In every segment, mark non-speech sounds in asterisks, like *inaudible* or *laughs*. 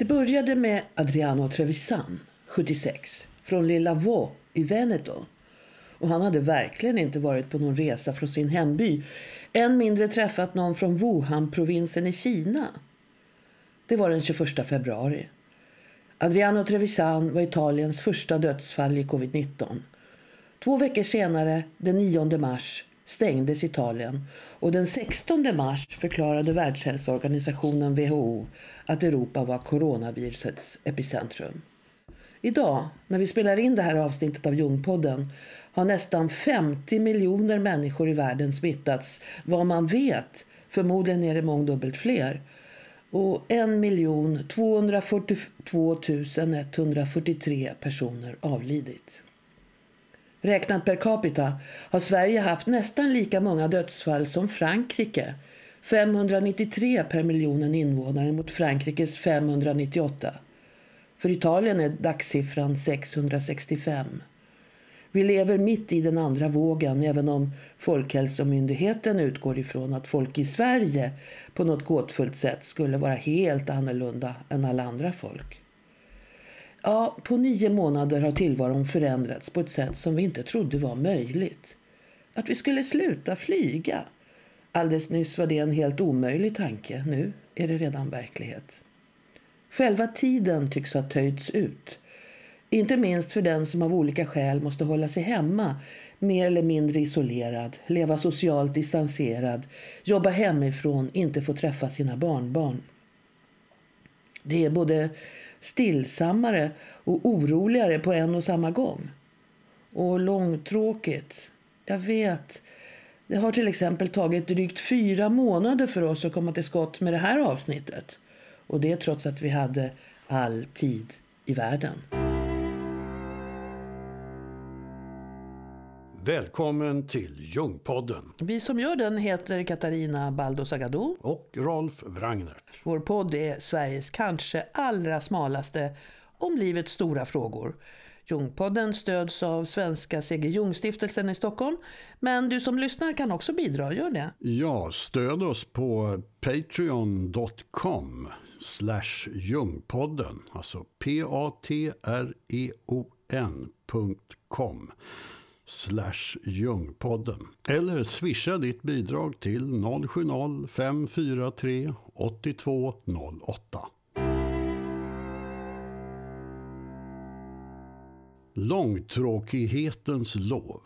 Det började med Adriano Trevisan, 76, från Lilla Vaux i Veneto. Och han hade verkligen inte varit på någon resa från sin hemby. Än mindre träffat någon från Wuhan-provinsen i Kina. Det var den 21 februari. Adriano Trevisan var Italiens första dödsfall i covid-19. Två veckor senare, den 9 mars, stängdes Italien och den 16 mars förklarade Världshälsoorganisationen WHO att Europa var coronavirusets epicentrum. Idag, när vi spelar in det här avsnittet av Ljungpodden, har nästan 50 miljoner människor i världen smittats, vad man vet. Förmodligen är det mångdubbelt fler. Och 1 242 143 personer avlidit. Räknat per capita har Sverige haft nästan lika många dödsfall som Frankrike. 593 per miljonen invånare mot Frankrikes 598. För Italien är dagssiffran 665. Vi lever mitt i den andra vågen även om Folkhälsomyndigheten utgår ifrån att folk i Sverige på något gåtfullt sätt skulle vara helt annorlunda än alla andra folk. Ja, på nio månader har tillvaron förändrats på ett sätt som vi inte trodde var möjligt. Att vi skulle sluta flyga. Alldeles nyss var det en helt omöjlig tanke. Nu är det redan verklighet. Själva tiden tycks ha töjts ut. Inte minst för den som av olika skäl måste hålla sig hemma, mer eller mindre isolerad, leva socialt distanserad, jobba hemifrån, inte få träffa sina barnbarn. Det är både stillsammare och oroligare på en och samma gång. Och långtråkigt. Jag vet. Det har till exempel tagit drygt fyra månader för oss att komma till skott med det här avsnittet. Och det trots att vi hade all tid i världen. Välkommen till Ljungpodden. Vi som gör den heter Katarina Baldo. Och Rolf Wrangnert. Vår podd är Sveriges kanske allra smalaste om livets stora frågor. Ljungpodden stöds av Svenska C.G. Ljungstiftelsen i Stockholm. Men du som lyssnar kan också bidra, gör det. Ja, stöd oss på patreon.com slash Ljungpodden. Alltså p-a-t-r-e-o-n.com slash Ljungpodden. Eller swisha ditt bidrag till 070 543 8208. Långtråkighetens lov.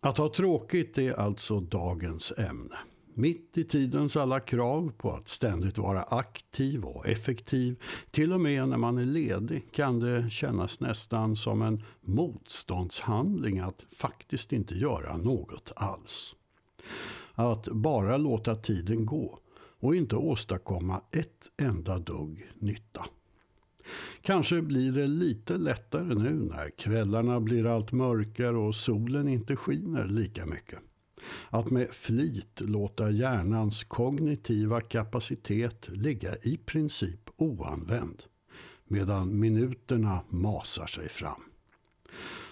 Att ha tråkigt är alltså dagens ämne. Mitt i tidens alla krav på att ständigt vara aktiv och effektiv, till och med när man är ledig, kan det kännas nästan som en motståndshandling att faktiskt inte göra något alls. Att bara låta tiden gå och inte åstadkomma ett enda dugg nytta. Kanske blir det lite lättare nu när kvällarna blir allt mörkare och solen inte skiner lika mycket. Att med flit låta hjärnans kognitiva kapacitet ligga i princip oanvänd medan minuterna masar sig fram.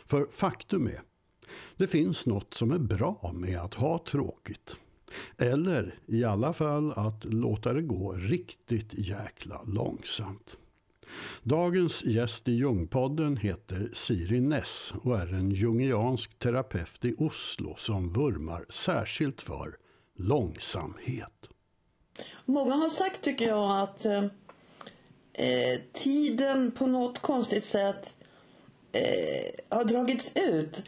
För faktum är, det finns något som är bra med att ha tråkigt. Eller i alla fall att låta det gå riktigt jäkla långsamt. Dagens gäst i Jungpodden heter Siri Ness och är en jungiansk terapeut i Oslo som vurmar särskilt för långsamhet. Många har sagt tycker jag att eh, eh, tiden på något konstigt sätt eh, har dragits ut.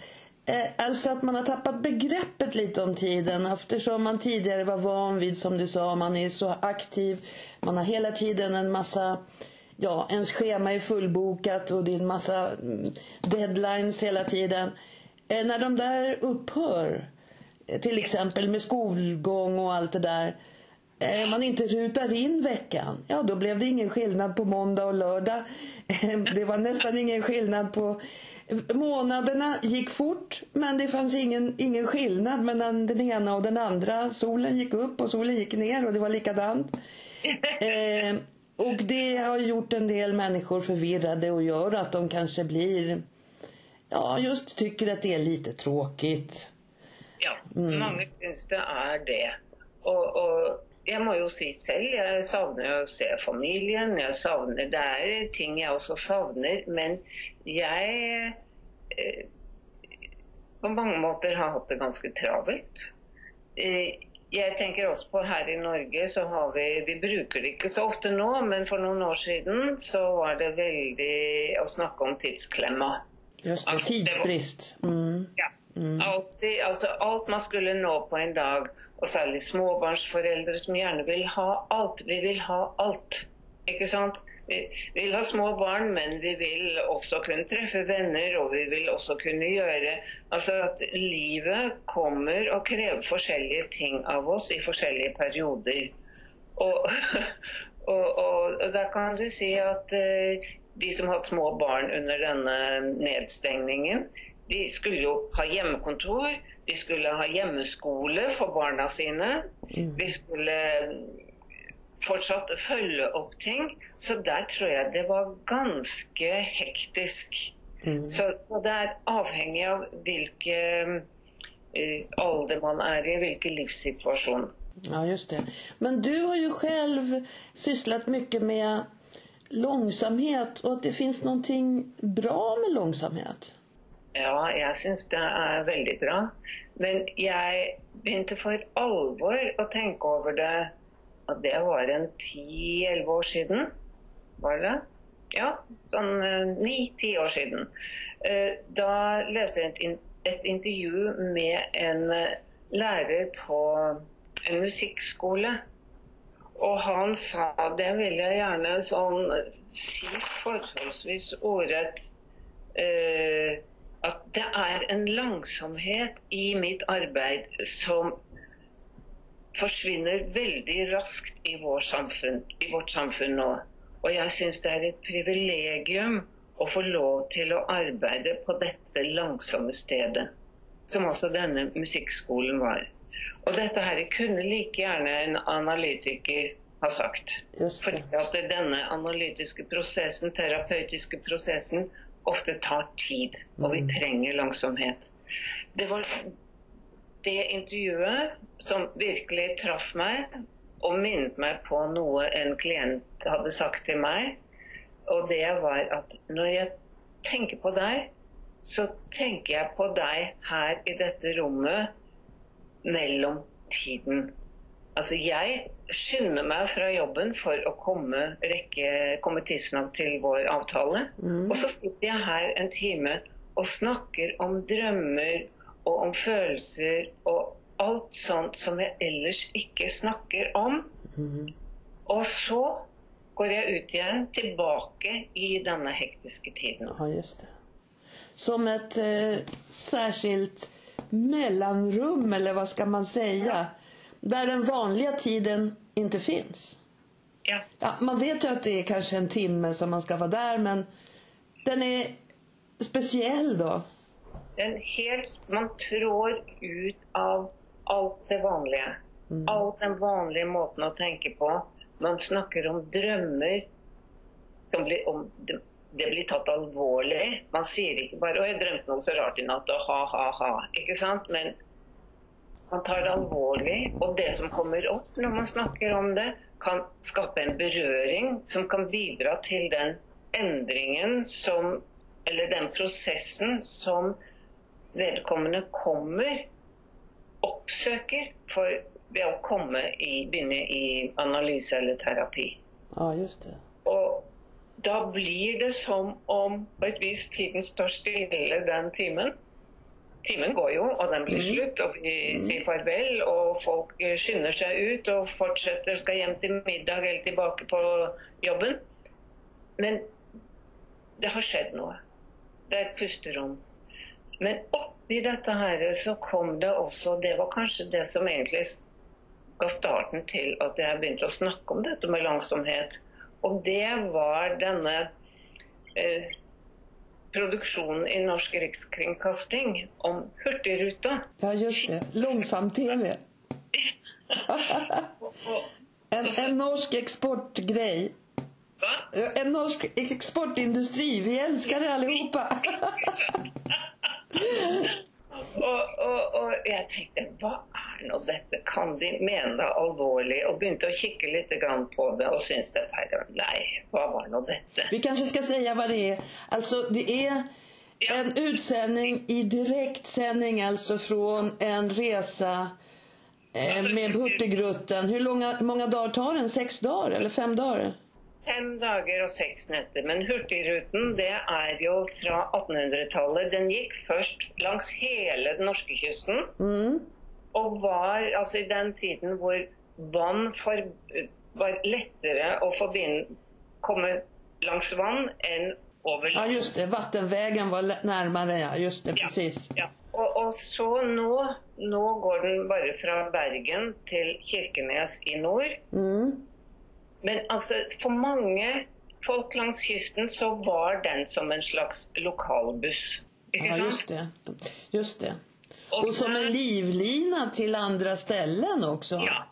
Eh, alltså att man har tappat begreppet lite om tiden eftersom man tidigare var van vid som du sa, man är så aktiv, man har hela tiden en massa ja, ens schema är fullbokat och det är en massa mm, deadlines hela tiden. Eh, när de där upphör, eh, till exempel med skolgång och allt det där, eh, man inte rutar in veckan, ja då blev det ingen skillnad på måndag och lördag. Det var nästan ingen skillnad på Månaderna gick fort men det fanns ingen, ingen skillnad mellan den ena och den andra. Solen gick upp och solen gick ner och det var likadant. *laughs* Eh, och det har gjort en del människor förvirrade och gör att de kanske blir, ja just tycker att det är lite tråkigt. Ja, mm. många syns det är det. Och, och jeg må jo si selv, jeg savner å se familien. Jeg savner, det er ting jeg også savner, men jeg eh, på mange måter har hatt det ganske travelt. Eh, jeg tenker også på her i Norge så har vi Vi bruker det ikke så ofte nå, men for noen år siden så var det veldig å snakke om tidsklemma. Just det, var- tidsbrist. Mm. Ja. Alltid, altså alt man skulle nå på en dag, og særlig småbarnsforeldre som gjerne vil ha alt. Vi vil ha alt, ikke sant? Vi vi vil ha små barn, men vi vil også kunne treffe venner, og vi vil også kunne gjøre Altså at livet kommer og krever forskjellige ting av oss i forskjellige perioder. Og, og, og der kan du si at eh, de som har små barn under denne nedstengningen, de skulle jo ha hjemmekontor, de skulle ha hjemmeskole for barna sine. De skulle fortsatt følge opp ting. Så der tror jeg det var ganske hektisk. Så så det er avhengig av hvilken alder man är i, vilken livssituation. Ja, just det. Men du har ju själv sysslat mycket med långsamhet och att det finns någonting bra med långsamhet. Ja, jeg syns det er veldig bra. Men jeg begynte for alvor å tenke over det Og det var en ti-elleve år siden. Var det? Ja, sånn eh, ni-ti år siden. Eh, da leste jeg et, intervju med en eh, lærer på en musikkskole. Og han sa, det vil jeg gjerne sånn si forholdsvis ordrett eh, at det er en langsomhet i mitt arbeid som forsvinner veldig raskt i, vår samfunn, i vårt samfunn nå. Og jeg syns det er et privilegium å få lov til å arbeide på dette langsomme stedet, som også denne musikkskolen var. Og dette her kunne like gjerne en analytiker ha sagt. Just Fordi det. at denne analytiske prosessen, terapeutiske prosessen, ofte tar tid, og vi trenger langsomhet. Det var det intervjuet som virkelig traff meg og minnet meg på noe en klient hadde sagt til meg. Og det var at når jeg tenker på deg, så tenker jeg på deg her i dette rommet mellom tiden. Altså jeg skynder meg fra jobben for å komme, rekke, komme tidsnok til vår avtale. Og så sitter jeg her en time og snakker om drømmer og om følelser og alt sånt som jeg ellers ikke snakker om. Og så går jeg ut igjen, tilbake i denne hektiske tiden. Ja, just det. Som ett eh, särskilt mellanrum, eller vad ska man säga? Där den vanliga tiden inte finns. Ja. Ja, man vet ju att det är kanske en timme som man ska vara där, men den är speciell då. Den helt, man trår ut av alt det vanlige. All den vanlige måten å tenke på. Man snakker om drømmer som blir om, det, det blir tatt alvorlig. Man sier ikke bare 'Å, jeg drømte noe så rart i natt', og ha, ha, ha. Ikke sant? Men man tar det alvorlig. Og det som kommer opp når man snakker om det, kan skape en berøring som kan bidra til den endringen som Eller den prosessen som vedkommende kommer, oppsøker for ved å komme i, begynne i analyse eller terapi. Ja, just det. Og da blir det som om på et vis tiden står stille den timen. Timen går jo, og den blir slutt, og vi sier farvel, og folk eh, skynder seg ut og fortsetter, skal hjem til middag eller tilbake på jobben. Men det har skjedd noe. Det er et pusterom. Men oppi dette her så kom det også Det var kanskje det som egentlig ga starten til at jeg begynte å snakke om dette med langsomhet. Og det var denne eh, produksjonen i Norsk Rikskringkasting om Hurtigruta. Ja, just det. Långsam-tv. *laughs* en, en norsk exportgrej. Va? En norsk exportindustri. Vi älskar det allihopa. *laughs* Og, og, og jeg tenkte hva er nå dette? Kan de mene det alvorlig? Og begynte å kikke litt grann på det og syntes dette her Nei, hva var nå dette? Vi kanske ska säga vad det är. Alltså det är en utsändning i direktsändning alltså från en resa eh, Alltså, med det- Hurtigruten. Hur långa, många dagar tar den? Sex dagar eller fem dagar? Fem dager og seks netter. Men Hurtigruten det er jo fra 1800-tallet. Den gikk først langs hele den norskekysten. Mm. Og var altså i den tiden hvor vann for, var lettere å forbinde, komme langs vann enn over Ja just det, vattenvägen var närmare ja. Just det, Ja, precis. Ja. Og, og så nå, nå går den bare fra Bergen til Kirkenes i nord. Mm. Men altså, for mange folk langs kysten så var den som en slags lokalbuss. Ja just det. Just det. Og Och som en livlina till andra ställen också. Ja.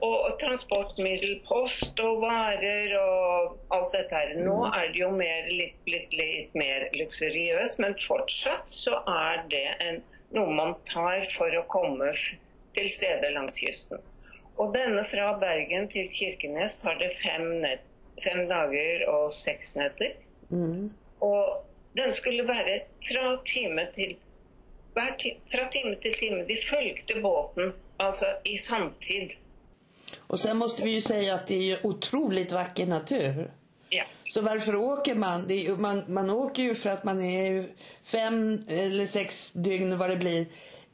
Og transportmiddel, post og varer og alt dette her. Nå er det jo mer, litt, blitt litt mer luksuriøst, men fortsatt så er det en, noe man tar for å komme f- til steder langs kysten. Og denne fra Bergen til Kirkenes tar det fem, nett, fem dager og seks netter. Mm. Og den skulle være fra time til hver ti, fra time til time. De fulgte båten, altså i samtid. Och sen måste vi ju säga att det är otroligt vacker natur. Ja. Så varför åker man? Är, man? Man åker ju för att man är fem eller sex dygn vad det blir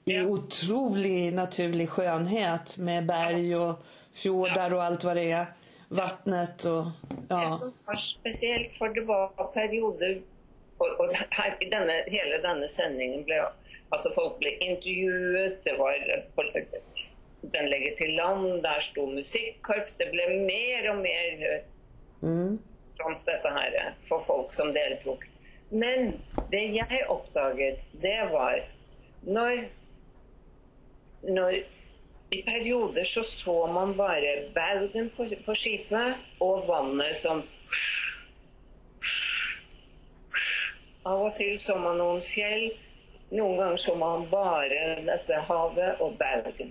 i Ja. otrolig naturlig skönhet med berg och fjordar och allt vad det är. Vattnet och Det ja. som var spesielt, for det var perioder Og, og her, i denne, hele denne sendingen ble Altså, folk ble intervjuet, det var Den legger til land, der sto musikkorps. Det ble mer og mer eh, Mm. sånt dette her eh, for folk som deltok. Men det jeg oppdaget, det var når når i perioder så så man bare baugen på, på skipet og vannet som Av og til så man noen fjell. Noen ganger så man bare dette havet og baugen.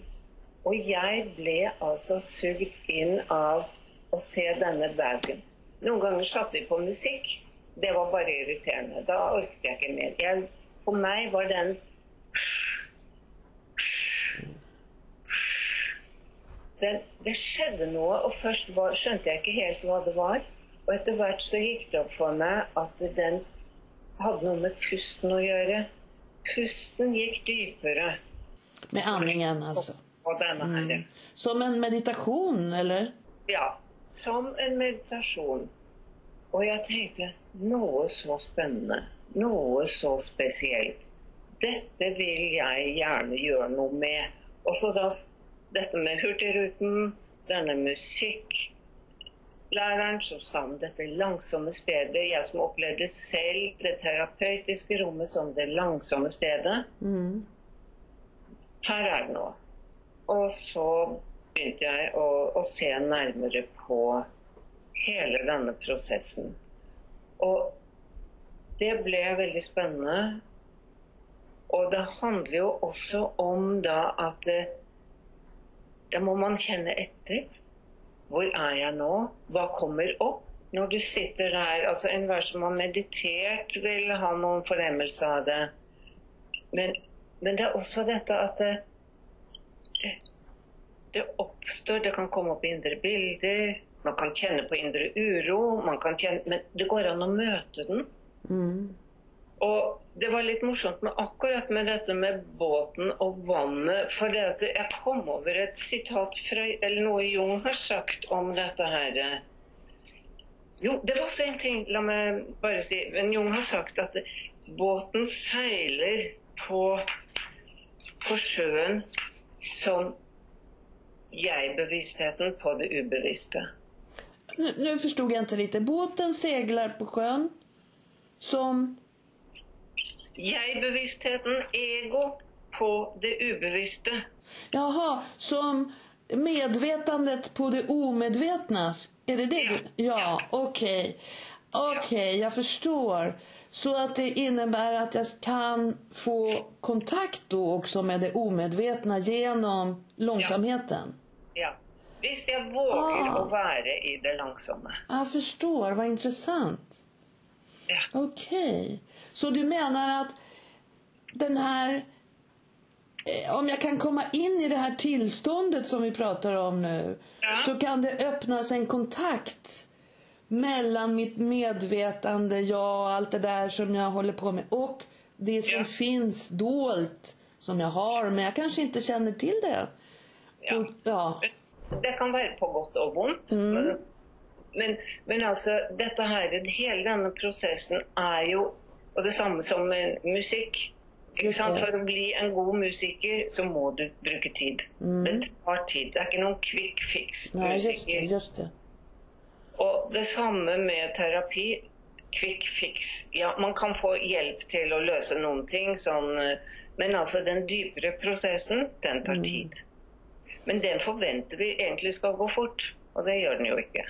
Og jeg ble altså sugd inn av å se denne baugen. Noen ganger satte vi på musikk. Det var bare irriterende. Da orket jeg ikke mer. Jeg, for meg var den det, det skjedde noe, og først var, skjønte jeg ikke helt hva det var. Og etter hvert så gikk det opp for meg at den hadde noe med pusten å gjøre. Pusten gikk dypere Med andningen alltså. denne her. Mm. Som en meditation eller? Ja, som en meditasjon. Og jeg tenkte noe så spennende, noe så spesielt. Dette vil jeg gjerne gjøre noe med. Og så s- dette med Hurtigruten, denne musikklæreren som sa om dette langsomme stedet, jeg som opplevde selv det terapeutiske rommet som det langsomme stedet. Mm. Her er det noe. Og så begynte jeg å, å se nærmere på hele denne prosessen. Og det ble veldig spennende. Og det handler jo også om da at eh, da må man kjenne etter. Hvor er jeg nå? Hva kommer opp? Når du sitter der altså Enhver som har meditert, vil ha noen fornemmelse av det. Men, men det er også dette at det, det oppstår Det kan komme opp indre bilder. Man kan kjenne på indre uro. Man kan kjenne, men det går an å møte den. Mm. Og det var litt morsomt med akkurat med dette med båten og vannet. For det at jeg kom over et sitat fra Eller noe Jung har sagt om dette her. Jo, det var også en ting, la meg bare si. Men Jung har sagt at båten seiler på, på sjøen som jeg-bevisstheten på det ubevisste. Nu, nu förstod jag inte riktigt. Båten seglar på sjön som... Jeg-bevisstheten, ego, på det ubevisste. Jaha, som medvetandet på det omedvetna. Är det det? Ja. Ja, okej. Okej, jag förstår. Så att det innebär att jag kan få kontakt då också med det omedvetna genom långsamheten? Ja. Hvis jeg våger Ah. å være i det langsomme. Jag förstår, vad intressant. Ja. Okej. Så du menar att den här... eh, Om jag kan komma in i det här tillståndet som vi pratar om nu Ja. så kan det öppnas en kontakt mellan mitt medvetande, jag och allt det där som jag håller på med och det som Ja. finns dolt som jag har men jag kanske inte känner till det. Ja. Och, ja. Det kan være på godt og vondt. Men, men, men altså, dette her, hele denne prosessen er jo Og det samme som med musikk. For å bli en god musiker, så må du bruke tid. Det tar tid. Det er ikke noen quick fix-musiker. just det, just. Og det samme med terapi. Quick fix. Ja, man kan få hjelp til å løse noen ting, sånn, eh, men altså den dypere prosessen, den tar tid. Men den forventer vi egentlig skal gå fort, og det gjør den jo ikke.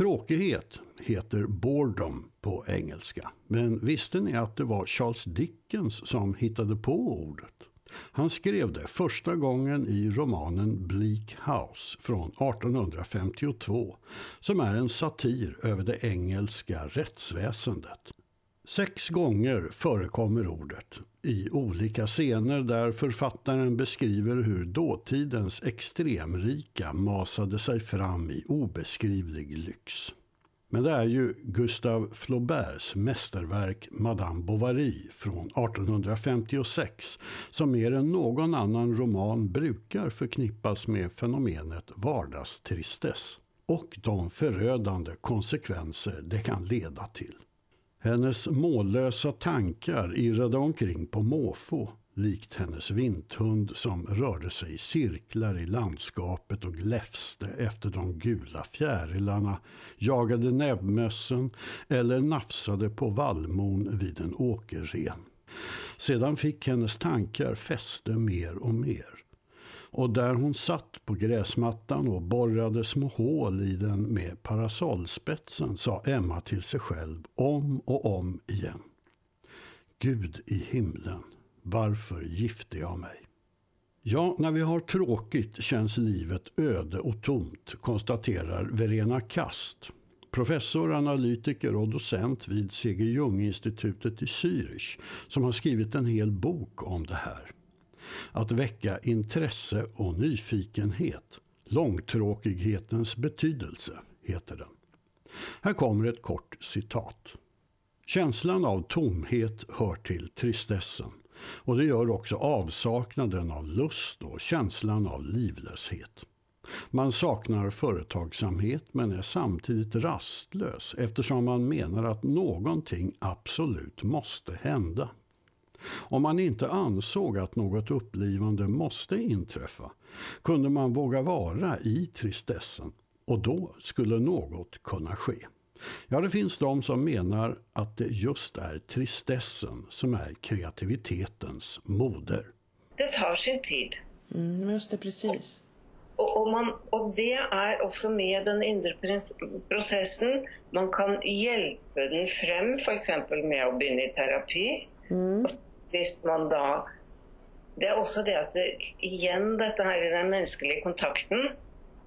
Tråkighet heter boredom på engelska. Men visste ni att det var Charles Dickens som hittade på ordet? Han skrev det första gången i romanen Bleak House från 1852 som är en satir över det engelska rättsväsendet. Sex gånger förekommer ordet i olika scener där författaren beskriver hur dåtidens extremrika masade sig fram i obeskrivlig lyx. Men det är ju Gustave Flauberts mästerverk Madame Bovary från 1856 som mer än någon annan roman brukar förknippas med fenomenet vardagstristess och de förödande konsekvenser det kan leda till. Hennes mållösa tankar irrade omkring på måfå, likt hennes vinthund som rörde sig i cirklar i landskapet och gläfste efter de gula fjärilarna, jagade näbbmössen eller nafsade på vallmon vid en åkerren. Sedan fick hennes tankar fäste mer och mer. Och där hon satt på gräsmattan och borrade små hål i den med parasollspetsen sa Emma till sig själv om och om igen. Gud i himlen, varför gifte jag mig? Ja, när vi har tråkigt känns livet öde och tomt, konstaterar Verena Kast. Professor, analytiker och docent vid C.G. Jung-institutet i Zürich som har skrivit en hel bok om det här. Att väcka intresse och nyfikenhet. Långtråkighetens betydelse, heter den. Här kommer ett kort citat. Känslan av tomhet hör till tristessen och det gör också avsaknaden av lust och känslan av livlöshet. Man saknar företagsamhet men är samtidigt rastlös eftersom man menar att någonting absolut måste hända. Om man inte ansåg att något upplivande måste inträffa kunde man våga vara i tristessen och då skulle något kunna ske. Ja, det finns de som menar att det just är tristessen som är kreativitetens moder. Det tar sin tid. Mm, just det, precis. Og, og, man, og det er også med den indre prins- prosessen. Man kan hjelpe den frem, f.eks. med å begynne i terapi. Mm. Hvis man da Det er også det at det, igjen dette her den menneskelige kontakten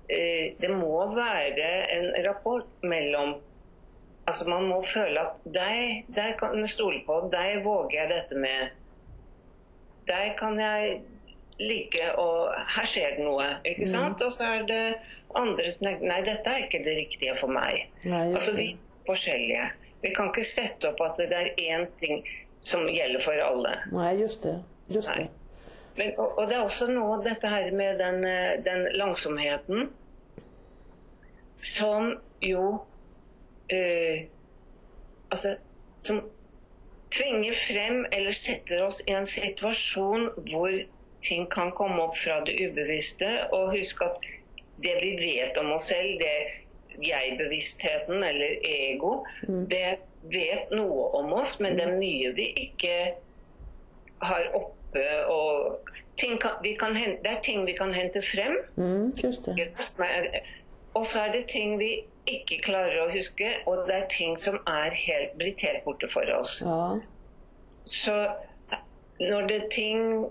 eh, Det må være en rapport mellom Altså Man må føle at deg, der kan jeg stole på, deg våger jeg dette med. Der kan jeg like og Her skjer det noe, ikke sant? Og så er det andre som tenker Nei, dette er ikke det riktige for meg. Nej, just Altså, vi er forskjellige. Vi kan ikke sette opp at det er én ting som gjelder for alle. Nej, just det. Just Nej. det. Men, og, og det er også noe dette her med den, eh, den langsomheten som jo eh, Altså som tvinger frem eller setter oss i en situasjon hvor ting kan komme opp fra det ubevisste. Og husk at det vi vet om oss det jeg-bevisstheten eller ego, det vet noe om oss, men det er mye vi ikke har oppe. og kan, vi kan hente, Det er ting vi kan hente frem. Mm, Og så er det ting vi ikke klarer å huske, og det er ting som er helt, blitt helt borte for oss. Ja. Så når det ting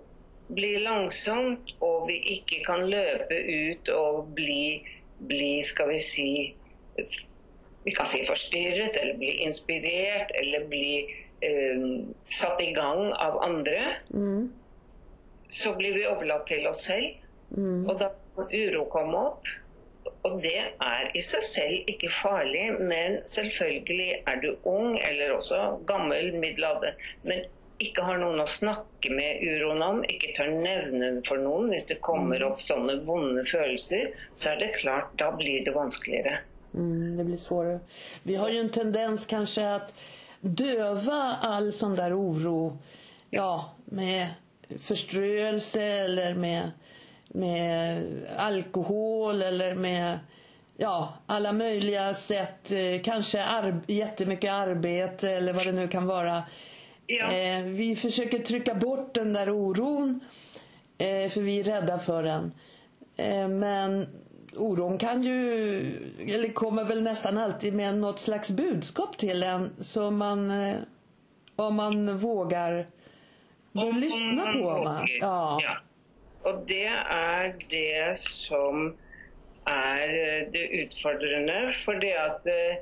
blir langsomt, og vi ikke kan løpe ut og bli, bli skal vi si Vi kan si forstyrret, eller bli inspirert, eller bli eh, satt i gang av andre, Mm. så blir vi overlatt til oss selv. Mm. Og da kan uro komme opp. Og det er i seg selv ikke farlig, men selvfølgelig er du ung eller også gammel, middelalder, men ikke har noen å snakke med uroen om, ikke tør nevne det for noen. Hvis det kommer opp sånne vonde følelser, så er det klart, da blir det vanskeligere. Mm, det blir svårare. Vi har ju en tendens kanske att döva all sån där oro ja, med förströelse eller med, med alkohol eller med ja, alla möjliga sätt. Eh, Kanske ar- jättemycket arbete eller vad det nu kan vara. Ja. Eh, vi försöker trycka bort den där oron eh, för vi är rädda för den. Eh, men oron kan ju, eller kommer väl nästan alltid med något slags budskap till en som man, eh, om man vågar, bör lyssna man på. Vågar. Ja. Ja. Og det er det som er eh, det utfordrende. Fordi at eh,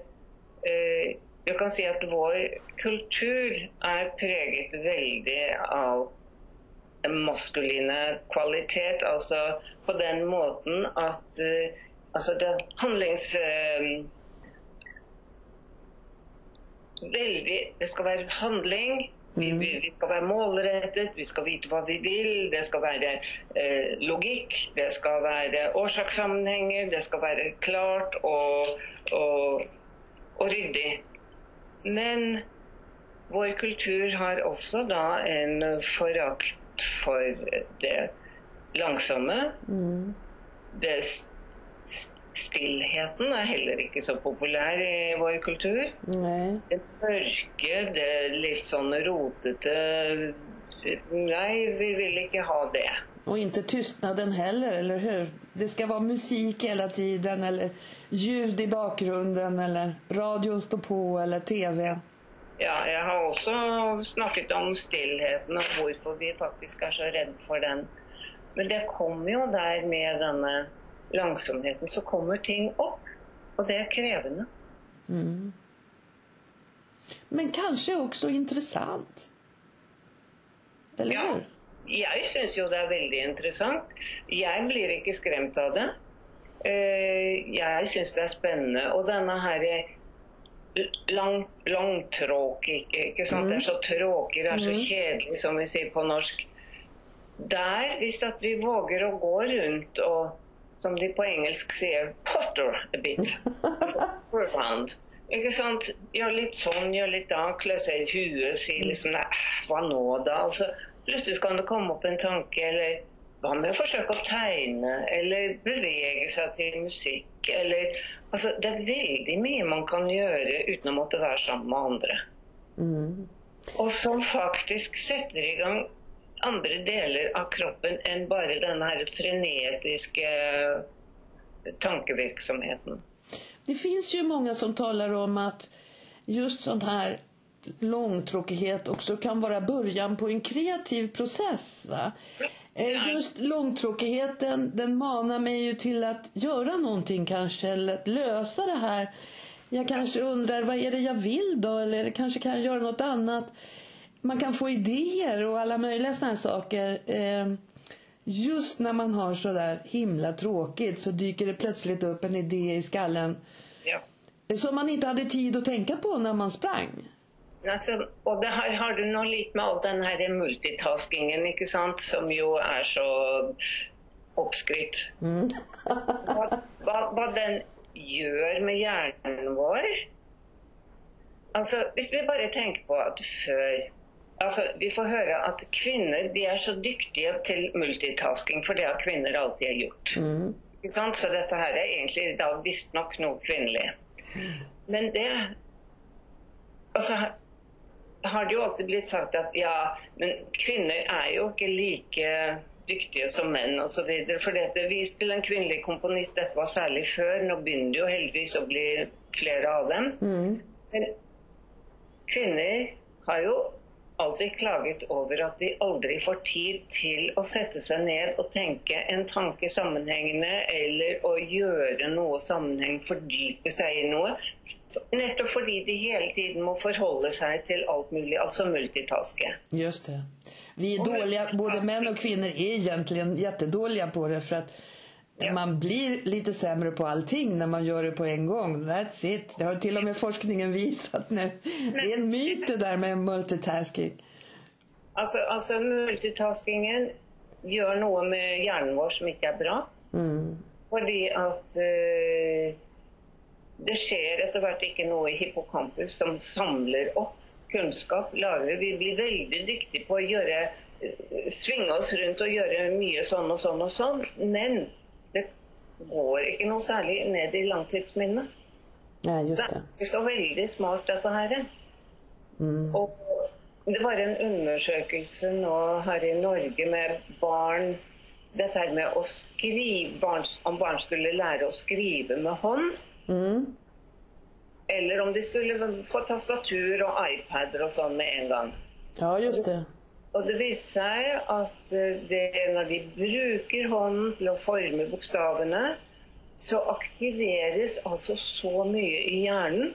eh, Du kan si at vår kultur er preget veldig av maskuline kvalitet. Altså på den måten at eh, altså det handlings... eh, veldig Det skal være handling. Vi, vi, vi skal være målrettet, vi skal vite hva vi vil. Det skal være eh, logikk, det skal være årsakssammenhenger, det skal være klart og, og, og ryddig. Men vår kultur har også da en forakt for det langsomme. Mm. Det Stillheten er heller ikke så populær i vår kultur. Nej. Det mørke, det litt sånn rotete Nei, vi vil ikke ha det. Och inte tystnaden heller, eller hur? Det ska vara musik hela tiden eller ljud i bakgrunden eller radion står på eller tv. Ja, jeg har også snakket om stillheten og hvorfor vi faktisk er så redd for den. Men det kommer jo der med denne langsomheten, så kommer ting opp. Og det er krevende. Mm. Men kanske också intressant. Eller Ja. hur? Jeg syns jo det er veldig interessant. Jeg blir ikke skremt av det. Eh, Jeg syns det er spennende. Og denne her lang, langtråkig, ikke sant. Det er så tråkig, det er så kjedelig, som vi sier på norsk. Der, hvis at vi våger å gå rundt og, som de på engelsk sier, potter a bit. Altså, around. Ikke sant? Gjør litt sånn, gjør litt da, klø seg i huet, si liksom nei, hva nå da? Og så plutselig kan det komme opp en tanke, eller hva med å forsøke å tegne, eller bevege seg til musikk, eller Altså, det er veldig mye man kan gjøre uten å måtte være sammen med andre. Mm. Og som faktisk setter i gang andre deler av kroppen enn bare denne her frenetiske tankevirksomheten. Det finns ju många som talar om att just sån här långtråkighet också kan vara början på en kreativ process. Va? Eh, Just långtråkigheten den manar mig ju till att göra någonting kanske eller att lösa det här. Jag kanske undrar vad är det jag vill då eller kanske kan jag göra något annat. Man kan få idéer och alla möjliga sådana här saker. Eh, Just när man har så där himla tråkigt så dyker det plötsligt upp en idé i skallen Ja. som man inte hade tid att tänka på när man sprang. Altså, og det her har du nå litt med all den her multitaskingen, ikke sant, som jo er så oppskrytt. Mm. hva, hva, hva den gjør med hjernen vår. Altså, Hvis vi bare tenker på at før altså, Vi får høre at kvinner de er så dyktige til multitasking, for det har kvinner alltid gjort. Mm. Ikke sant? Så dette her er egentlig da visstnok noe kvinnelig. Men det Altså har det jo alltid blitt sagt at ja, men kvinner er jo ikke like dyktige som menn osv. For dette vis til en kvinnelig komponist, dette var særlig før. Nå begynner det jo heldigvis å bli flere av dem. Men kvinner har jo alltid klaget over at de aldri får tid til å sette seg ned og tenke en tanke sammenhengende, eller å gjøre noe sammenheng, fordype seg i noe. Nettopp fordi de hele tiden må forholde seg till allt möjligt, alltså multitaske. Just det. Vi är dåliga, både män och kvinnor är egentligen jättedåliga på det för att Ja. man blir lite sämre på allting när man gör det på en gång. That's it. Det har till och med forskningen visat nu. Det är en myt det där med multitasking. Altså, altså multitaskingen gjør noe med hjernen vår som ikke er bra. Mm. Fordi at eh, det skjer etter hvert ikke noe i hippocampus som samler opp kunnskap, lagrer. Vi blir veldig dyktige på å gjøre, eh, svinge oss rundt og gjøre mye sånn og sånn og sånn. Men det går ikke noe særlig ned i langtidsminnet. Ja, det. er ikke så veldig smart, dette her. Mm. Og det var en undersøkelse nå her i Norge med barn Dette her med å skrive barn, Om barn skulle lære å skrive med hånd, Mm. eller om de skulle få tastatur og iPader og sånn med en gang. Ja, just det. Og det viste seg at eh, det, når de bruker hånden til å forme bokstavene, så aktiveres altså så mye i hjernen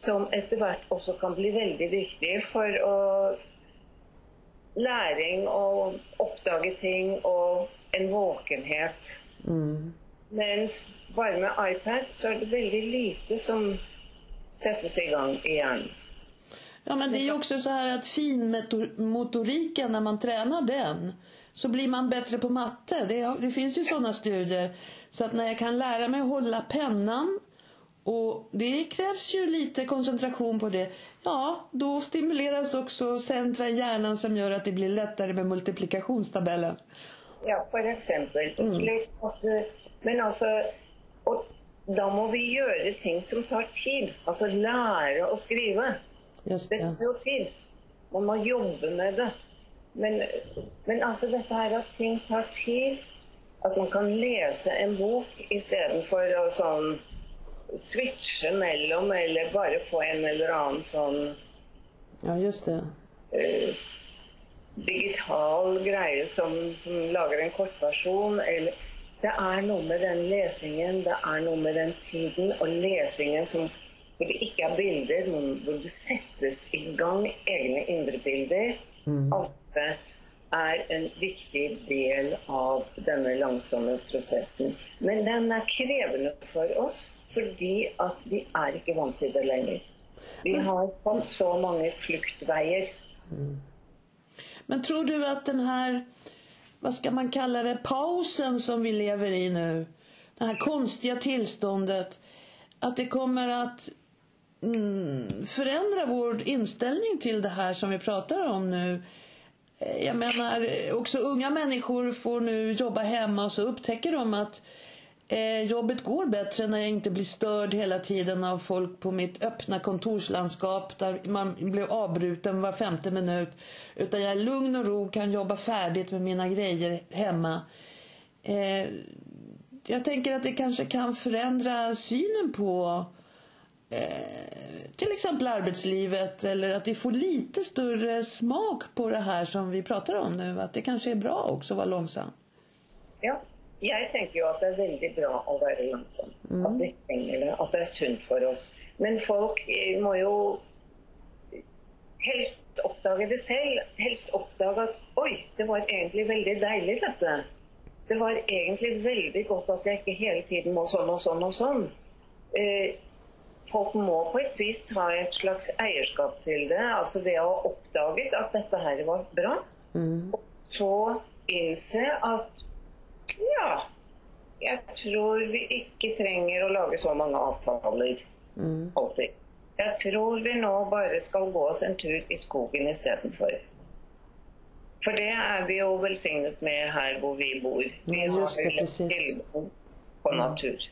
som etter hvert også kan bli veldig viktig for å læring og oppdage ting og en våkenhet. Mm. Mens bare med iPad så er det veldig lite som settes i gang i hjernen. Ja, men det är ju också så här att finmotoriken, när man tränar den, så blir man bättre på matte. Det, det finns ju sådana studier. Så att när jag kan lära mig att hålla pennan, och det krävs ju lite koncentration på det, ja, då stimuleras också centra i hjärnan som gör att det blir lättare med multiplikationstabellen. Ja, eksempel. Slik at, eh, men altså Og da må vi gjøre ting som tar tid. Altså lære å skrive. Just Det det. tar jo tid. Man må jobbe med det. Men, men altså dette her at ting tar tid At man kan lese en bok istedenfor å sånn switche mellom, eller bare få en eller annen sånn Ja, just det. eh, digital greie som, som lager en kortversjon. Eller, det er noe med den lesingen, det er noe med den tiden og lesingen som, hvor det ikke er bilder, men hvor det settes i gang egne indrebilder. Alt det er en viktig del av denne langsomme prosessen. Men den er krevende for oss fordi at vi er ikke vant til det lenger. Vi har fått så mange fluktveier. Men tror du att den här, vad ska man kalla det, pausen som vi lever i nu, det här konstiga tillståndet, att det kommer att mm, förändra vår inställning till det här som vi pratar om nu? Jag menar, också unga människor får nu jobba hemma och så upptäcker de att eh, jobbet går bättre när jag inte blir störd hela tiden av folk på mitt öppna kontorslandskap där man blir avbruten var femte minut. Utan jag är lugn och ro kan jobba färdigt med mina grejer hemma. Eh, jag tänker att det kanske kan förändra synen på eh, till exempel arbetslivet eller att vi får lite större smak på det här som vi pratar om nu. Att det kanske är bra också att vara långsam. Ja, jeg tenker jo at det er veldig bra å være langsom. At vi trenger det, at det er sunt for oss. Men folk eh, må jo helst oppdage det selv. Helst oppdage at oi, det var egentlig veldig deilig dette. Det var egentlig veldig godt at jeg ikke hele tiden må sånn og sånn og sånn. Eh, folk må på et vis ta et slags eierskap til det. Altså det å ha oppdaget at dette her var bra. Og så innse at ja, jeg tror vi ikke trenger å lage så mange avtaler alltid. Jeg tror vi nå bare skal gå oss en tur i skogen istedenfor. For det er vi jo velsignet med her hvor vi bor. Vi Ja, har tilgang på natur.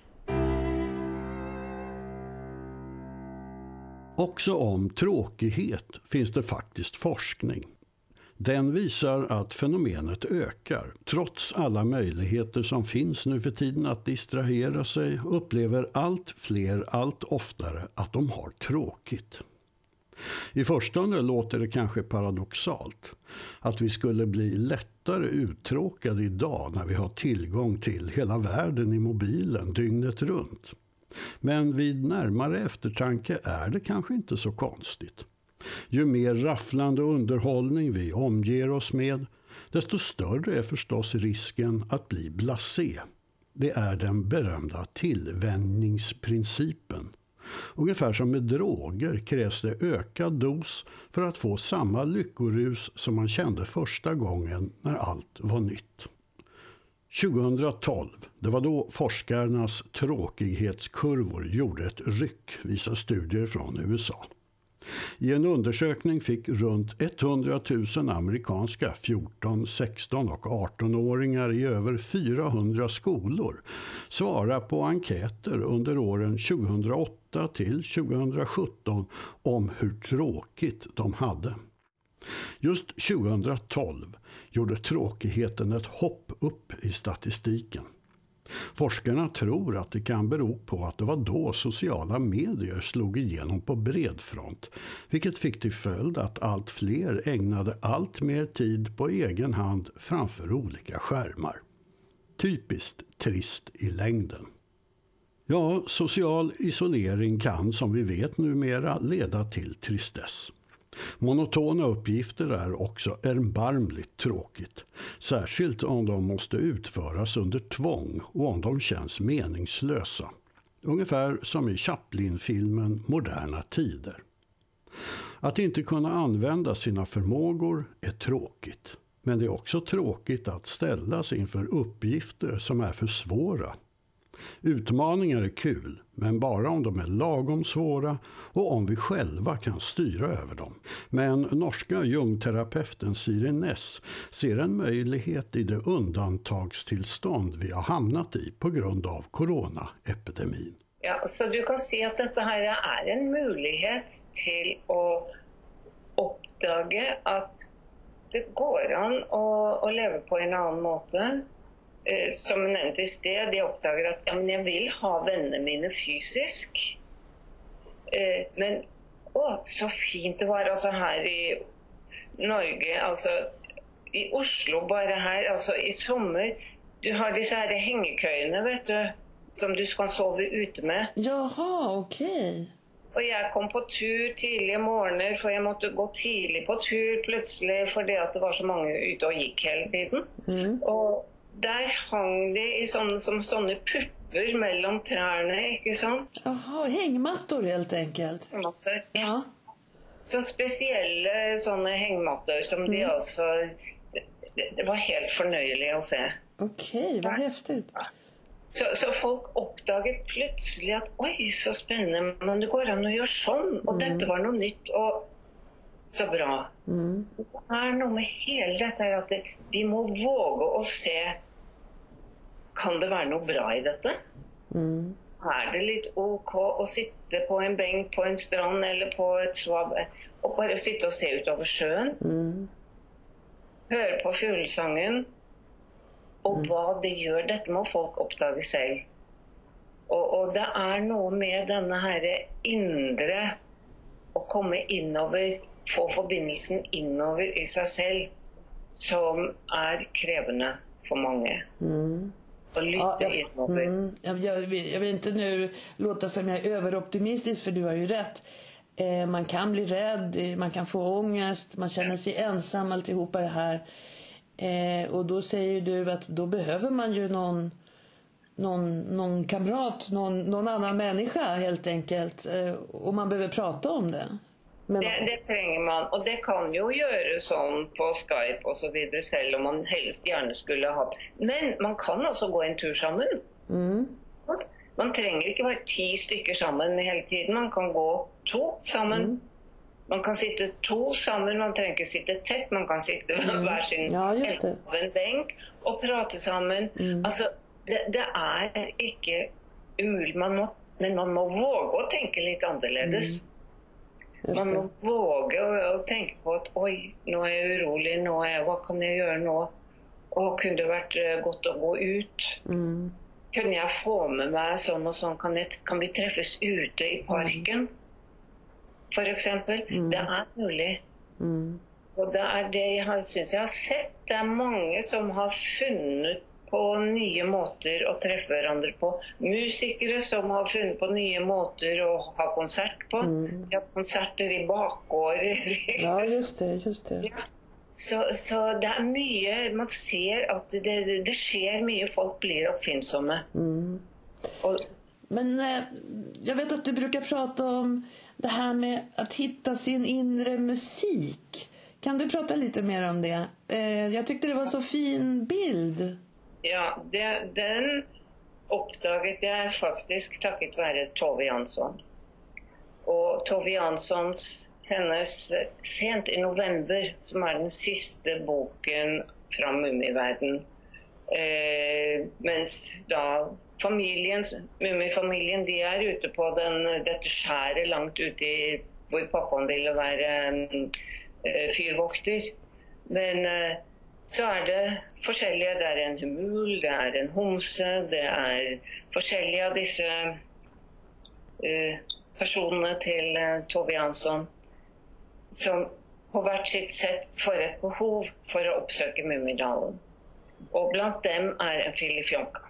Också om tråkighet finns det faktiskt forskning. Den visar att fenomenet ökar. Trots alla möjligheter som finns nu för tiden att distrahera sig upplever allt fler allt oftare att de har tråkigt. I förstone låter det kanske paradoxalt att vi skulle bli lättare uttråkade idag när vi har tillgång till hela världen i mobilen dygnet runt. Men vid närmare eftertanke är det kanske inte så konstigt. Ju mer rafflande underhållning vi omger oss med, desto större är förstås risken att bli blasé. Det är den berömda tillvänjningsprincipen. Ungefär som med droger krävs det ökad dos för att få samma lyckorus som man kände första gången när allt var nytt. 2012, det var då forskarnas tråkighetskurvor gjorde ett ryck, visar studier från USA. I en undersökning fick runt 100 000 amerikanska 14, 16 och 18-åringar i över 400 skolor svara på enkäter under åren 2008 till 2017 om hur tråkigt de hade. Just 2012 gjorde tråkigheten ett hopp upp i statistiken. Forskarna tror att det kan bero på att det var då sociala medier slog igenom på bred front, vilket fick till följd att allt fler ägnade allt mer tid på egen hand framför olika skärmar. Typiskt trist i längden. Ja, social isolering kan som vi vet numera leda till tristess. Monotona uppgifter är också erbarmligt tråkigt, särskilt om de måste utföras under tvång och om de känns meningslösa. Ungefär som i Chaplin-filmen Moderna tider. Att inte kunna använda sina förmågor är tråkigt. Men det är också tråkigt att ställas inför uppgifter som är för svåra Utmaningar är kul, men bara om de är lagom svåra och om vi själva kan styra över dem. Men norska jungterapeuten Siri Ness ser en möjlighet i det undantagstillstånd vi har hamnat i på grund av coronaepidemin. Ja, så du kan se att detta här är en möjlighet till att uppdaga att det går an att, att leva på en annan måte eh, som nevnt i sted, de oppdager at ja, men jeg vil ha vennene mine fysisk. Eh, men å, så fint det var altså her i Norge, altså i Oslo bare her, altså i sommer. Du har disse her hengekøyene, vet du, som du kan sove ute med. Jaha, okej. Okay. Og jeg kom på tur tidlige morgener, for jeg måtte gå tidlig på tur plutselig fordi at det var så mange ute og gikk hele tiden. Mm. Og der hang de i sånne, som sånne pupper mellom trærne, ikke sant? Jaha, hängmattor helt enkelt? Hängmattor, ja. Så spesielle sånne hengmatter som mm. de altså det, det, var helt fornøyelig å se. Okej, vad häftigt. Så, så, folk oppdaget plutselig at oi, så spennende, men det går an å gjøre sånn. Og mm. dette var noe nytt. og så bra. Mm. Det er noe med hele dette at de må våge å se kan det være noe bra i dette? Mm. Er det litt OK å sitte på en benk på en strand eller på et svab og bare sitte og se utover sjøen? Mm. Høre på fuglesangen. Og mm. hva det gjør. Dette må folk oppdage selv. Og, og det er noe med denne her indre Å komme innover, få forbindelsen innover i seg selv, som er krevende for mange. Mm. Ja, jag, mm, jag, jag, vill, jag, vill, inte nu låta som jag är överoptimistisk för du har ju rätt. Eh, man kan bli rädd, eh, man kan få ångest, man känner sig ensam alltihopa det här. Eh, och då säger du att då behöver man ju någon, någon, någon kamrat, någon, någon annan människa helt enkelt. Eh, och man behöver prata om det. Men... Det, det, trenger man. Og det kan jo gjøres sånn på Skype osv., selv om man helst gjerne skulle hatt Men man kan altså gå en tur sammen. Mm. Man trenger ikke være ti stykker sammen hele tiden. Man kan gå to sammen. Mm. Man kan sitte to sammen, man trenger ikke sitte tett. Man kan sitte mm. *laughs* hver sin ja, av en benk og prate sammen. Mm. Altså, det, det, er ikke umulig. Man må, men man må våge å tenke litt annerledes. Mm. Man må våge å, å tenke på at oi, nå er jeg urolig, nå er jeg, hva kan jeg gjøre nå? Og kunne det vært eh, godt å gå ut? Mm. Kunne jeg få med meg sånn og sånn? Kan, jeg, kan vi treffes ute i parken? For eksempel. Mm. Det er mulig. Mm. Og det er det jeg har, synes jeg har sett. Det er mange som har funnet på nye måter å treffe hverandre på. Musikere som har funnet på nye måter å ha konsert på. Mm. De har konserter i bakgårder. *laughs* Ja, just det, just det. Ja. Så, så det er mye Man ser at det, det skjer mye. Folk blir oppfinnsomme. Mm. Og Men eh, jag vet att du brukar prata om det här med att hitta sin inre musik. Kan du prata lite mer om det? Eh, jag tyckte det var så fin bild. Ja, det, den oppdaget jeg faktisk takket være Tove Jansson. Og Tove Janssons hennes Sent i november, som er den siste boken fra Mummiverden. Eh, mens da familien, Mummifamilien de er ute på den, dette skjæret langt ute i hvor pappaen ville være eh, fyrvokter. Men eh, så er det forskjellige. Det er en humul, det er en homse, det er forskjellige av disse uh, personene til uh, Tove Jansson som på hvert sitt sett får et behov for å oppsøke Mummidalen. Og blant dem er en filifjonka.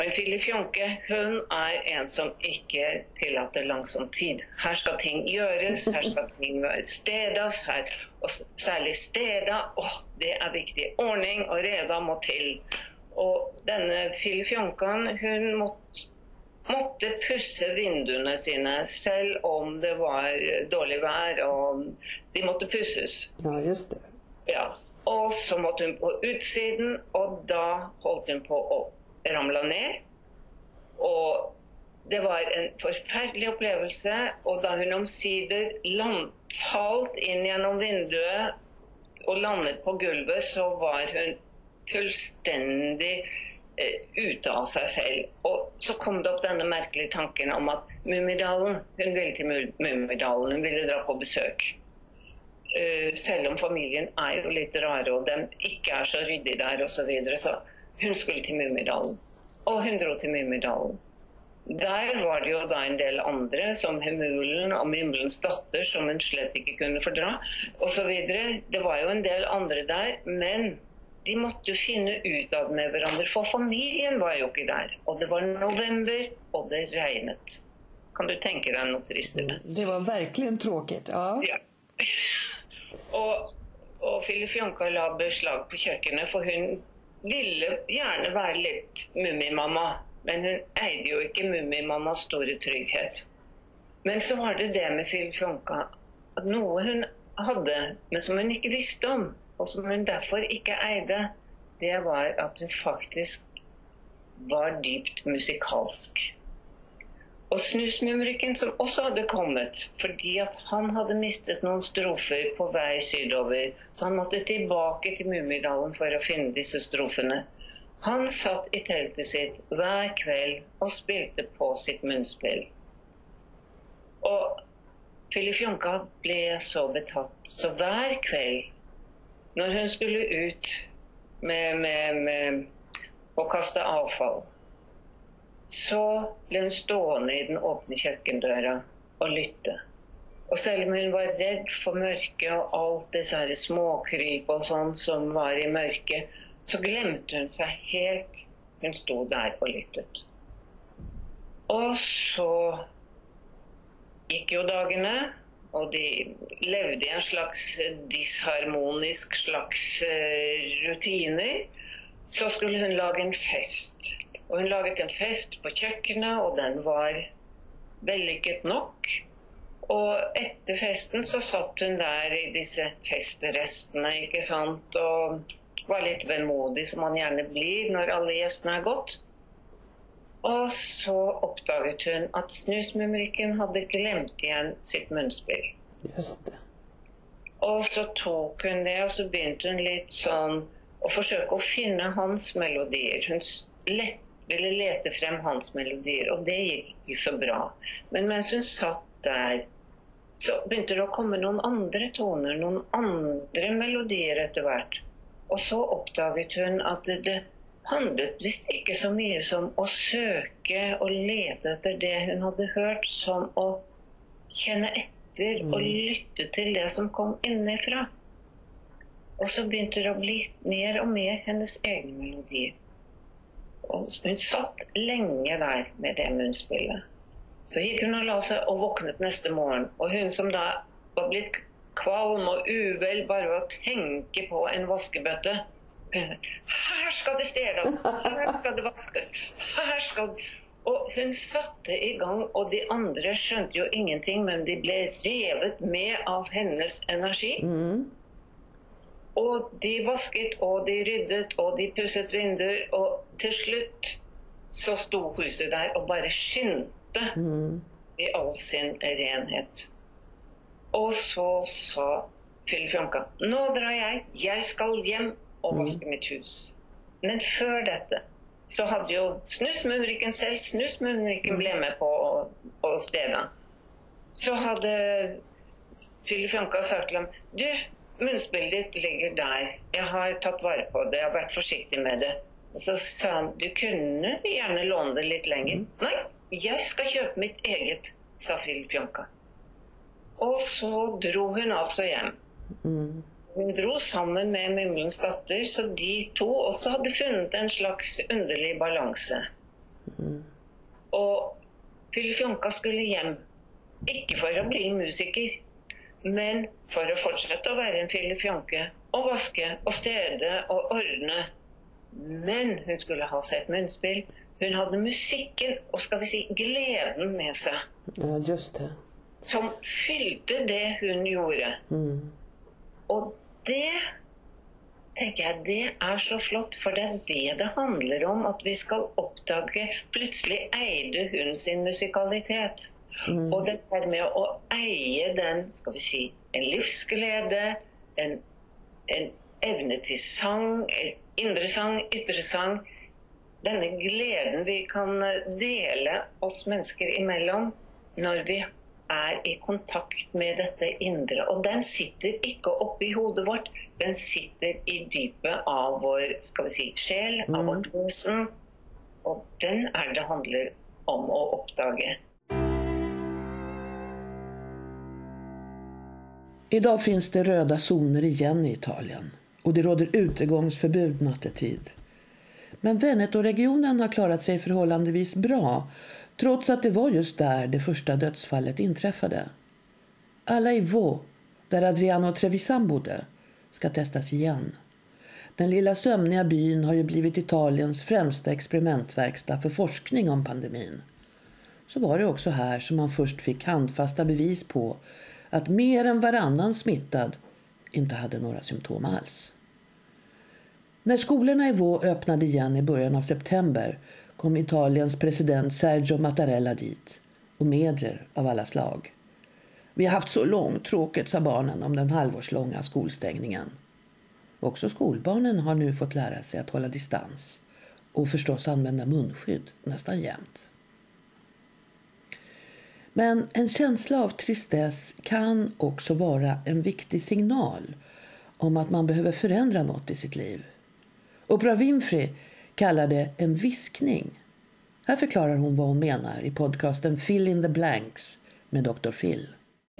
En filifjonke hun er en som ikke tillater langsom tid. Her skal ting gjøres, her skal ting være stedas, her, og særlig steda. Åh, det er viktig. Ordning og reda må til. Og denne filifjonkaen, hun måtte måtte pusse vinduene sine selv om det var dårlig vær og de måtte pusses. Ja, just det. Ja. Og så måtte hun på utsiden, og da holdt hun på å ramla ned. Og det var en forferdelig opplevelse. Og da hun omsider land, falt inn gjennom vinduet og landet på gulvet, så var hun fullstendig eh, ute av seg selv. Og så kom det opp denne merkelige tanken om at Mummidalen, hun ville til Mu- Mummidalen, hun ville dra på besøk. Eh, selv om familien er jo litt rare og de ikke er så ryddige der osv. Så, videre, så hun skulle til Mummidalen. Og hun dro til Mummidalen. Der var det jo da en del andre, som Hemulen og Mimmelens datter, som hun slett ikke kunne fordra, osv. Det var jo en del andre der, men de måtte finne ut av med hverandre, for familien var jo ikke der. Og det var november, og det regnet. Kan du tenke deg noe tristere? Det var verkligen tråkigt. Ja. Ja. *laughs* og, og la beslag på kjøkkenet, for hun ville gjerne være litt mummimamma. Men hun eide jo ikke mummimammas store trygghet. Men så var det det med Filifjonka at noe hun hadde, men som hun ikke visste om, og som hun derfor ikke eide, det var at hun faktisk var dypt musikalsk. Og Snusmumrikken, som også hadde kommet fordi at han hadde mistet noen strofer på vei sydover, så han måtte tilbake til Mummidalen for å finne disse strofene. Han satt i teltet sitt hver kveld og spilte på sitt munnspill. Og Filifjonka ble så betatt, så hver kveld når hun skulle ut med, med, med å kaste avfall, så ble hun stående i den åpne kjøkkendøra og lytte. Og selv om hun var redd for mørket og alt disse her småkryp og sånn som var i mørket, så glemte hun seg helt. Hun sto der og lyttet. Og så gikk jo dagene, og de levde i en slags disharmonisk slags eh, rutiner. Så skulle hun lage en fest. Og hun laget en fest på kjøkkenet, og den var vellykket nok. Og etter festen så satt hun der i disse festrestene, ikke sant, og var litt vemodig, som man gjerne blir når alle gjestene er gått. Og så oppdaget hun at snusmumrikken hadde glemt igjen sitt munnspill. Just det. Og så tok hun det, og så begynte hun litt sånn å forsøke å finne hans melodier. Hun s- lett, ville lete frem hans melodier, og det gikk ikke så bra. Men mens hun satt der, så begynte det å komme noen andre toner, noen andre melodier etter hvert. Og så oppdaget hun at det, handlet visst ikke så mye som å søke og lete etter det hun hadde hørt, som å kjenne etter og lytte til det som kom innenfra. Og så begynte det å bli mer og mer hennes egne melodier. Og hun satt lenge der med det munnspillet. Så gikk hun og la seg og våknet neste morgen. Og hun som da var blitt kvalm og uvel bare ved å tenke på en vaskebøtte Her skal det steles! Her skal det vaskes! Her skal Og hun satte i gang, og de andre skjønte jo ingenting, men de ble revet med av hennes energi. Mm. Og de vasket, og de ryddet, og de pusset vinduer, og til slutt så sto huset der og bare skinte Mm. i all sin renhet. Og så sa Filifjonka nå drar jeg, jeg skal hjem og vaske mitt hus. Men før dette så hadde jo Snusmumrikken selv, Snusmumrikken ble med på, på stedet. Så hadde Filifjonka sagt til ham du, munnspillet ditt ligger der. Jeg har tatt vare på det, jeg har vært forsiktig med det. Og så sa han du kunne gjerne låne det litt lenger. Nei, jeg skal kjøpe mitt eget, sa Filipjonka. Og så dro hun altså hjem. Mm. Hun dro sammen med Mumlens datter, så de to også hadde funnet en slags underlig balanse. Og Filifjonka skulle hjem. Ikke for å bli musiker, men for å fortsette å være en filifjonke. Og vaske og stede og ordne. Men hun skulle ha seg et munnspill. Hun hadde musikken og skal vi si gleden med seg. Ja, just det. Som fylte det hun gjorde. Mm. Og det tenker jeg, det er så flott, for det er det det handler om. At vi skal oppdage Plutselig eide hun sin musikalitet. Mm. Og det der med å eie den, skal vi si, en livsglede, en, en evne til sang, eh, indre sang, ytre sang Denne gleden vi kan dele oss mennesker imellom når vi er i kontakt med dette indre. Og den sitter ikke oppi hodet vårt, den sitter i dypet av vår skal vi si, sjel, av vårt vesen. Og den er det handler om å oppdage. Idag finns det röda zoner igen i Italien och det råder utegångsförbud nattetid. Men Veneto-regionen har klarat sig förhållandevis bra trots att det var just där det första dödsfallet inträffade. Alla i Vaux, där Adriano Trevisan bodde, ska testas igen. Den lilla sömniga byn har ju blivit Italiens främsta experimentverkstad för forskning om pandemin. Så var det också här som man först fick handfasta bevis på att mer än varannan smittad inte hade några symptom alls. När skolorna i Vaux öppnade igen i början av september kom Italiens president Sergio Mattarella dit och medier av alla slag. Vi har haft så långtråkigt, sa barnen om den halvårslånga skolstängningen. Också skolbarnen har nu fått lära sig att hålla distans och förstås använda munskydd nästan jämt. Men en känsla av tristess kan också vara en viktig signal om att man behöver förändra något i sitt liv. Oprah Winfrey kallar det en viskning. Här förklarar hon vad hon menar i podcasten Fill in the blanks med Dr. Phil.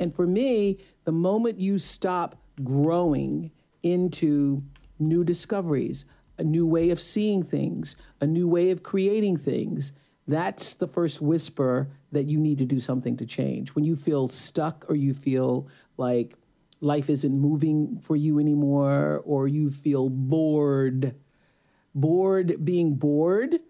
And for me, the moment you stop growing into new discoveries, a new way of seeing things, a new way of creating things, that's the first whisper that you need to do something to change. When you feel stuck or you feel like life isn't moving for you anymore or you feel bored, bored, being bored,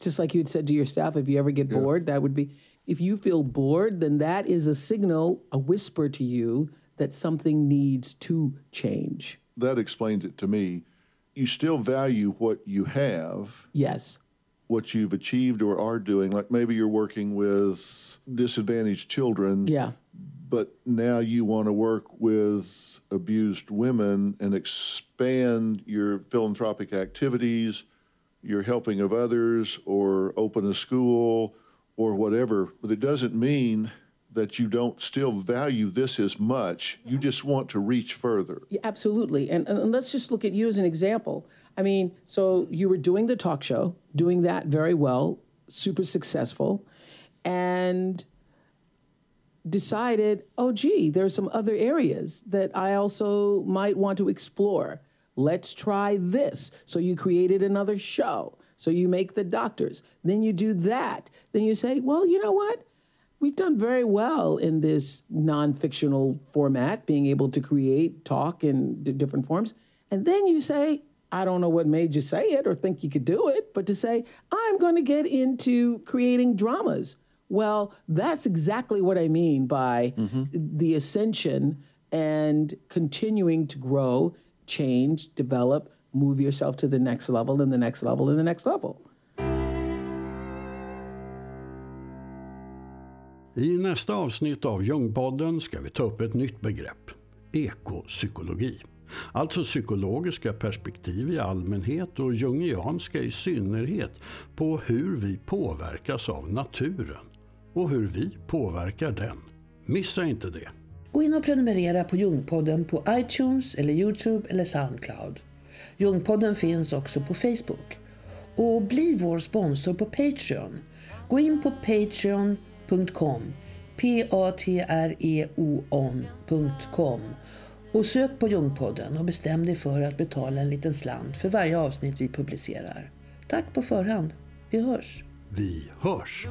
just like you had said to your staff, if you ever get bored, that would be, if you feel bored, then that is a signal, a whisper to you that something needs to change. that explains it to me. You still value what you have, Yes. What you've achieved or are doing. Like maybe you're working with disadvantaged children, Yeah. but now you want to work with abused women and expand your philanthropic activities, your helping of others, or open a school or whatever. But it doesn't mean that you don't still value this as much. You just want to reach further. Yeah, absolutely. And, and let's just look at you as an example. I mean, so you were doing the talk show, doing that very well, super successful, and decided, oh, gee, there are some other areas that I also might want to explore. Let's try this. So you created another show. So you make the doctors. Then you do that. Then you say, well, you know what? We've done very well in this non fictional format, being able to create talk in d- different forms. And then you say, I don't know what made you say it or think you could do it, but to say, I'm going to get into creating dramas. Well, that's exactly what I mean by mm-hmm. the ascension and continuing to grow, change, develop, move yourself to the next level and the next level and the next level. I nästa avsnitt av Ljungpodden ska vi ta upp ett nytt begrepp, ekopsykologi. Alltså psykologiska perspektiv i allmänhet och jungianska i synnerhet på hur vi påverkas av naturen och hur vi påverkar den. Missa inte det! Gå in och prenumerera på Jungpodden på iTunes eller Youtube eller Soundcloud. Jungpodden finns också på Facebook. Och bli vår sponsor på Patreon. Gå in på patreon.com p-a-t-r-e-o-n.com och sök på Jungpodden och bestäm dig för att betala en liten slant för varje avsnitt vi publicerar. Tack på förhand. Vi hörs! Vi hörs!